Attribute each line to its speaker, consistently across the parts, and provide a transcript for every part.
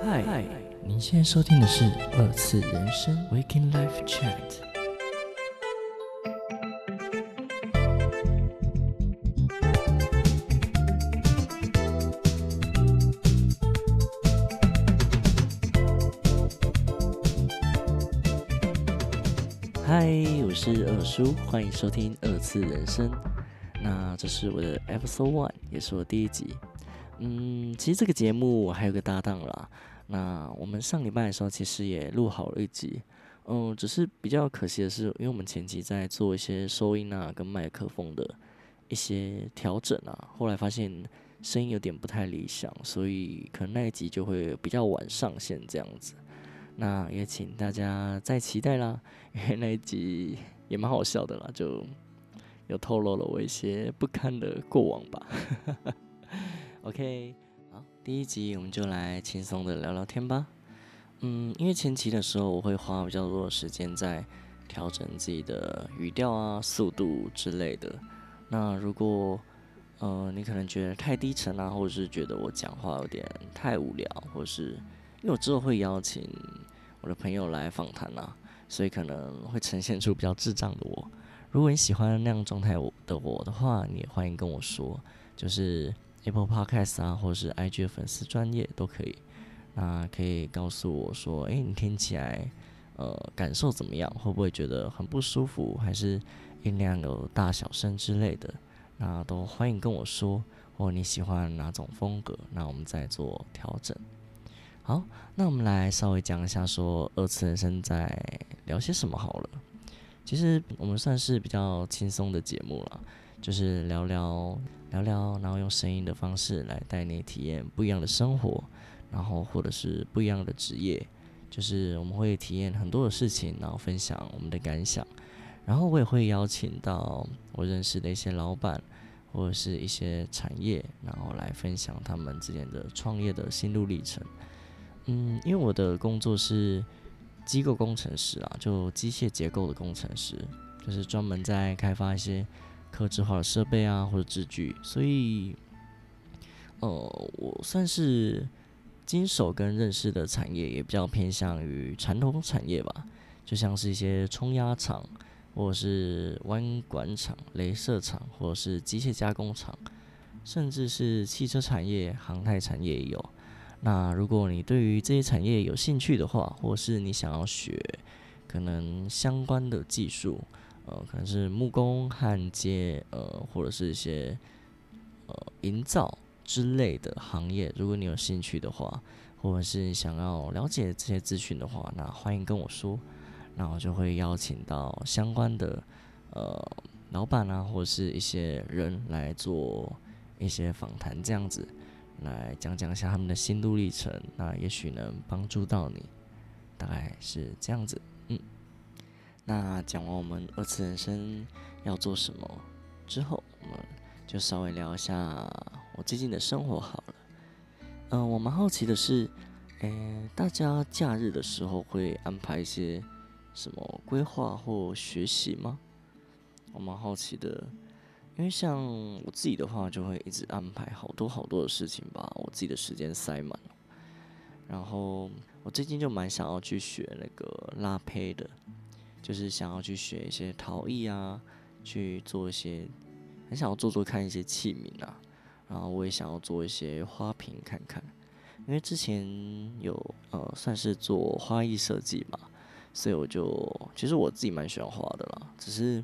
Speaker 1: 嗨，您现在收听的是二次人生 Waking Life Chat。嗨，我是二叔，欢迎收听二次人生。那这是我的 Episode One，也是我第一集。嗯，其实这个节目我还有个搭档啦。那我们上礼拜的时候其实也录好了一集，嗯，只是比较可惜的是，因为我们前期在做一些收音啊跟麦克风的一些调整啊，后来发现声音有点不太理想，所以可能那一集就会比较晚上线这样子。那也请大家再期待啦，因为那一集也蛮好笑的啦，就有透露了我一些不堪的过往吧。OK，好，第一集我们就来轻松的聊聊天吧。嗯，因为前期的时候我会花比较多的时间在调整自己的语调啊、速度之类的。那如果呃你可能觉得太低沉啊，或者是觉得我讲话有点太无聊，或是因为我之后会邀请我的朋友来访谈啊，所以可能会呈现出比较智障的我。如果你喜欢那样状态的我的话，你也欢迎跟我说，就是。Apple Podcast 啊，或是 IG 的粉丝专业都可以。那可以告诉我说，诶，你听起来，呃，感受怎么样？会不会觉得很不舒服？还是音量有大小声之类的？那都欢迎跟我说，或你喜欢哪种风格，那我们再做调整。好，那我们来稍微讲一下，说二次人生在聊些什么好了。其实我们算是比较轻松的节目了，就是聊聊。聊聊，然后用声音的方式来带你体验不一样的生活，然后或者是不一样的职业，就是我们会体验很多的事情，然后分享我们的感想，然后我也会邀请到我认识的一些老板或者是一些产业，然后来分享他们之间的创业的心路历程。嗯，因为我的工作是机构工程师啊，就机械结构的工程师，就是专门在开发一些。刻制化的设备啊，或者制具，所以，呃，我算是经手跟认识的产业也比较偏向于传统产业吧，就像是一些冲压厂，或者是弯管厂、镭射厂，或者是机械加工厂，甚至是汽车产业、航太产业也有。那如果你对于这些产业有兴趣的话，或是你想要学可能相关的技术。呃，可能是木工、焊接，呃，或者是一些呃营造之类的行业。如果你有兴趣的话，或者是想要了解这些资讯的话，那欢迎跟我说，那我就会邀请到相关的呃老板啊，或者是一些人来做一些访谈，这样子来讲讲一下他们的心路历程，那也许能帮助到你，大概是这样子。嗯那讲完我们二次人生要做什么之后，我们就稍微聊一下我最近的生活好了。嗯，我蛮好奇的是，诶，大家假日的时候会安排一些什么规划或学习吗？我蛮好奇的，因为像我自己的话，就会一直安排好多好多的事情把我自己的时间塞满。然后我最近就蛮想要去学那个拉胚的。就是想要去学一些陶艺啊，去做一些，很想要做做看一些器皿啊，然后我也想要做一些花瓶看看，因为之前有呃算是做花艺设计嘛，所以我就其实我自己蛮喜欢花的啦，只是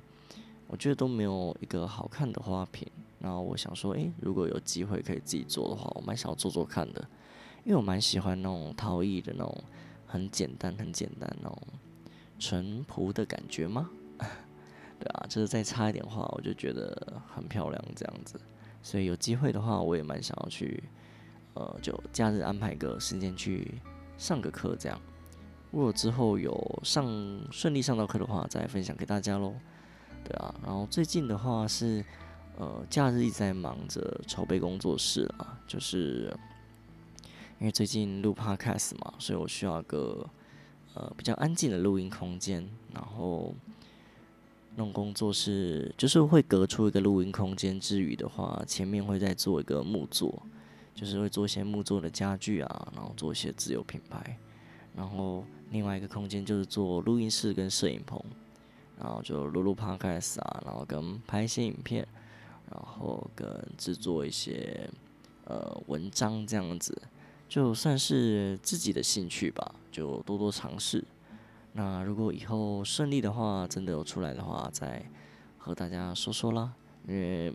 Speaker 1: 我觉得都没有一个好看的花瓶，然后我想说，诶，如果有机会可以自己做的话，我蛮想要做做看的，因为我蛮喜欢那种陶艺的那种很简单很简单那种。淳朴的感觉吗？对啊，就是再差一点话，我就觉得很漂亮这样子。所以有机会的话，我也蛮想要去，呃，就假日安排个时间去上个课这样。如果之后有上顺利上到课的话，再分享给大家喽。对啊，然后最近的话是，呃，假日一直在忙着筹备工作室啊，就是因为最近录 podcast 嘛，所以我需要个。呃，比较安静的录音空间，然后弄工作室，就是会隔出一个录音空间之余的话，前面会再做一个木座，就是会做一些木作的家具啊，然后做一些自有品牌。然后另外一个空间就是做录音室跟摄影棚，然后就录录 podcast 啊，然后跟拍一些影片，然后跟制作一些呃文章这样子，就算是自己的兴趣吧，就多多尝试。那如果以后顺利的话，真的有出来的话，再和大家说说啦。因为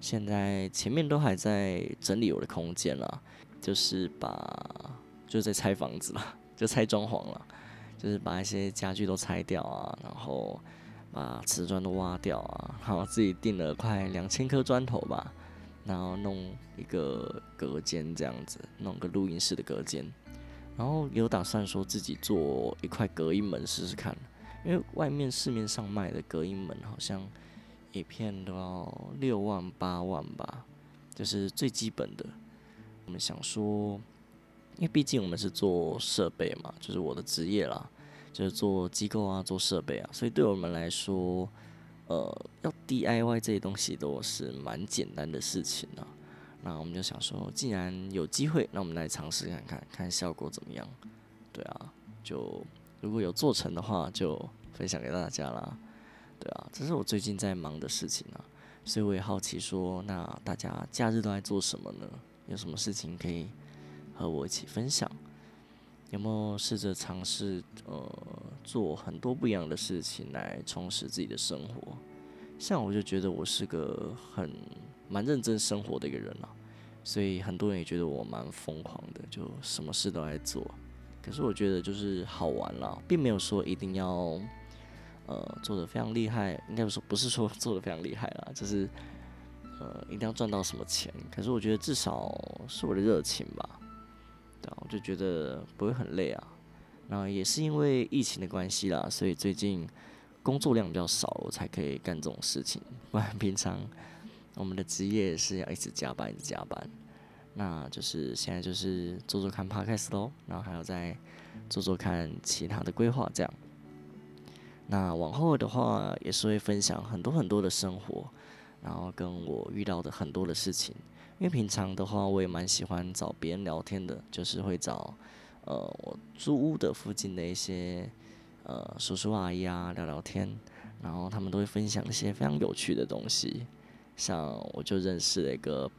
Speaker 1: 现在前面都还在整理我的空间啦，就是把就在拆房子了。就拆装潢了，就是把一些家具都拆掉啊，然后把瓷砖都挖掉啊，然后自己订了快两千颗砖头吧，然后弄一个隔间这样子，弄个录音室的隔间，然后有打算说自己做一块隔音门试试看，因为外面市面上卖的隔音门好像一片都要六万八万吧，就是最基本的，我们想说。因为毕竟我们是做设备嘛，就是我的职业啦，就是做机构啊，做设备啊，所以对我们来说，呃，要 DIY 这些东西都是蛮简单的事情啊。那我们就想说，既然有机会，那我们来尝试看看，看效果怎么样。对啊，就如果有做成的话，就分享给大家啦。对啊，这是我最近在忙的事情啊，所以我也好奇说，那大家假日都在做什么呢？有什么事情可以？和我一起分享，有没有试着尝试呃做很多不一样的事情来充实自己的生活？像我就觉得我是个很蛮认真生活的一个人啊，所以很多人也觉得我蛮疯狂的，就什么事都爱做。可是我觉得就是好玩啦，并没有说一定要呃做的非常厉害，应该说不是说做的非常厉害啦，就是呃一定要赚到什么钱。可是我觉得至少是我的热情吧。我就觉得不会很累啊，然后也是因为疫情的关系啦，所以最近工作量比较少，我才可以干这种事情。不然平常我们的职业是要一直加班，一直加班。那就是现在就是做做看 podcast 咯，然后还要再做做看其他的规划这样。那往后的话也是会分享很多很多的生活，然后跟我遇到的很多的事情。因为平常的话，我也蛮喜欢找别人聊天的，就是会找，呃，我租屋的附近的一些，呃，叔叔阿姨啊聊聊天，然后他们都会分享一些非常有趣的东西，像我就认识了一个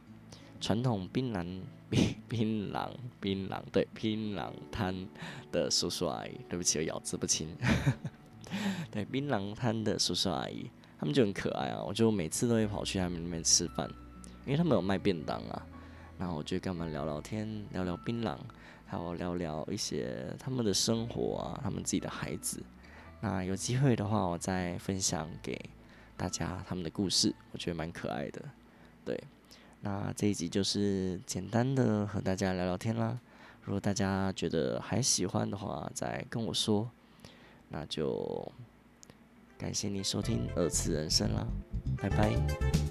Speaker 1: 传统槟榔槟槟榔槟榔对槟榔摊的叔叔阿姨，对不起，我咬字不清，对槟榔摊的叔叔阿姨，他们就很可爱啊，我就每次都会跑去他们那边吃饭。因为他们有卖便当啊，然后我就跟他们聊聊天，聊聊槟榔，还有聊聊一些他们的生活啊，他们自己的孩子。那有机会的话，我再分享给大家他们的故事，我觉得蛮可爱的。对，那这一集就是简单的和大家聊聊天啦。如果大家觉得还喜欢的话，再跟我说。那就感谢你收听二次人生啦，拜拜。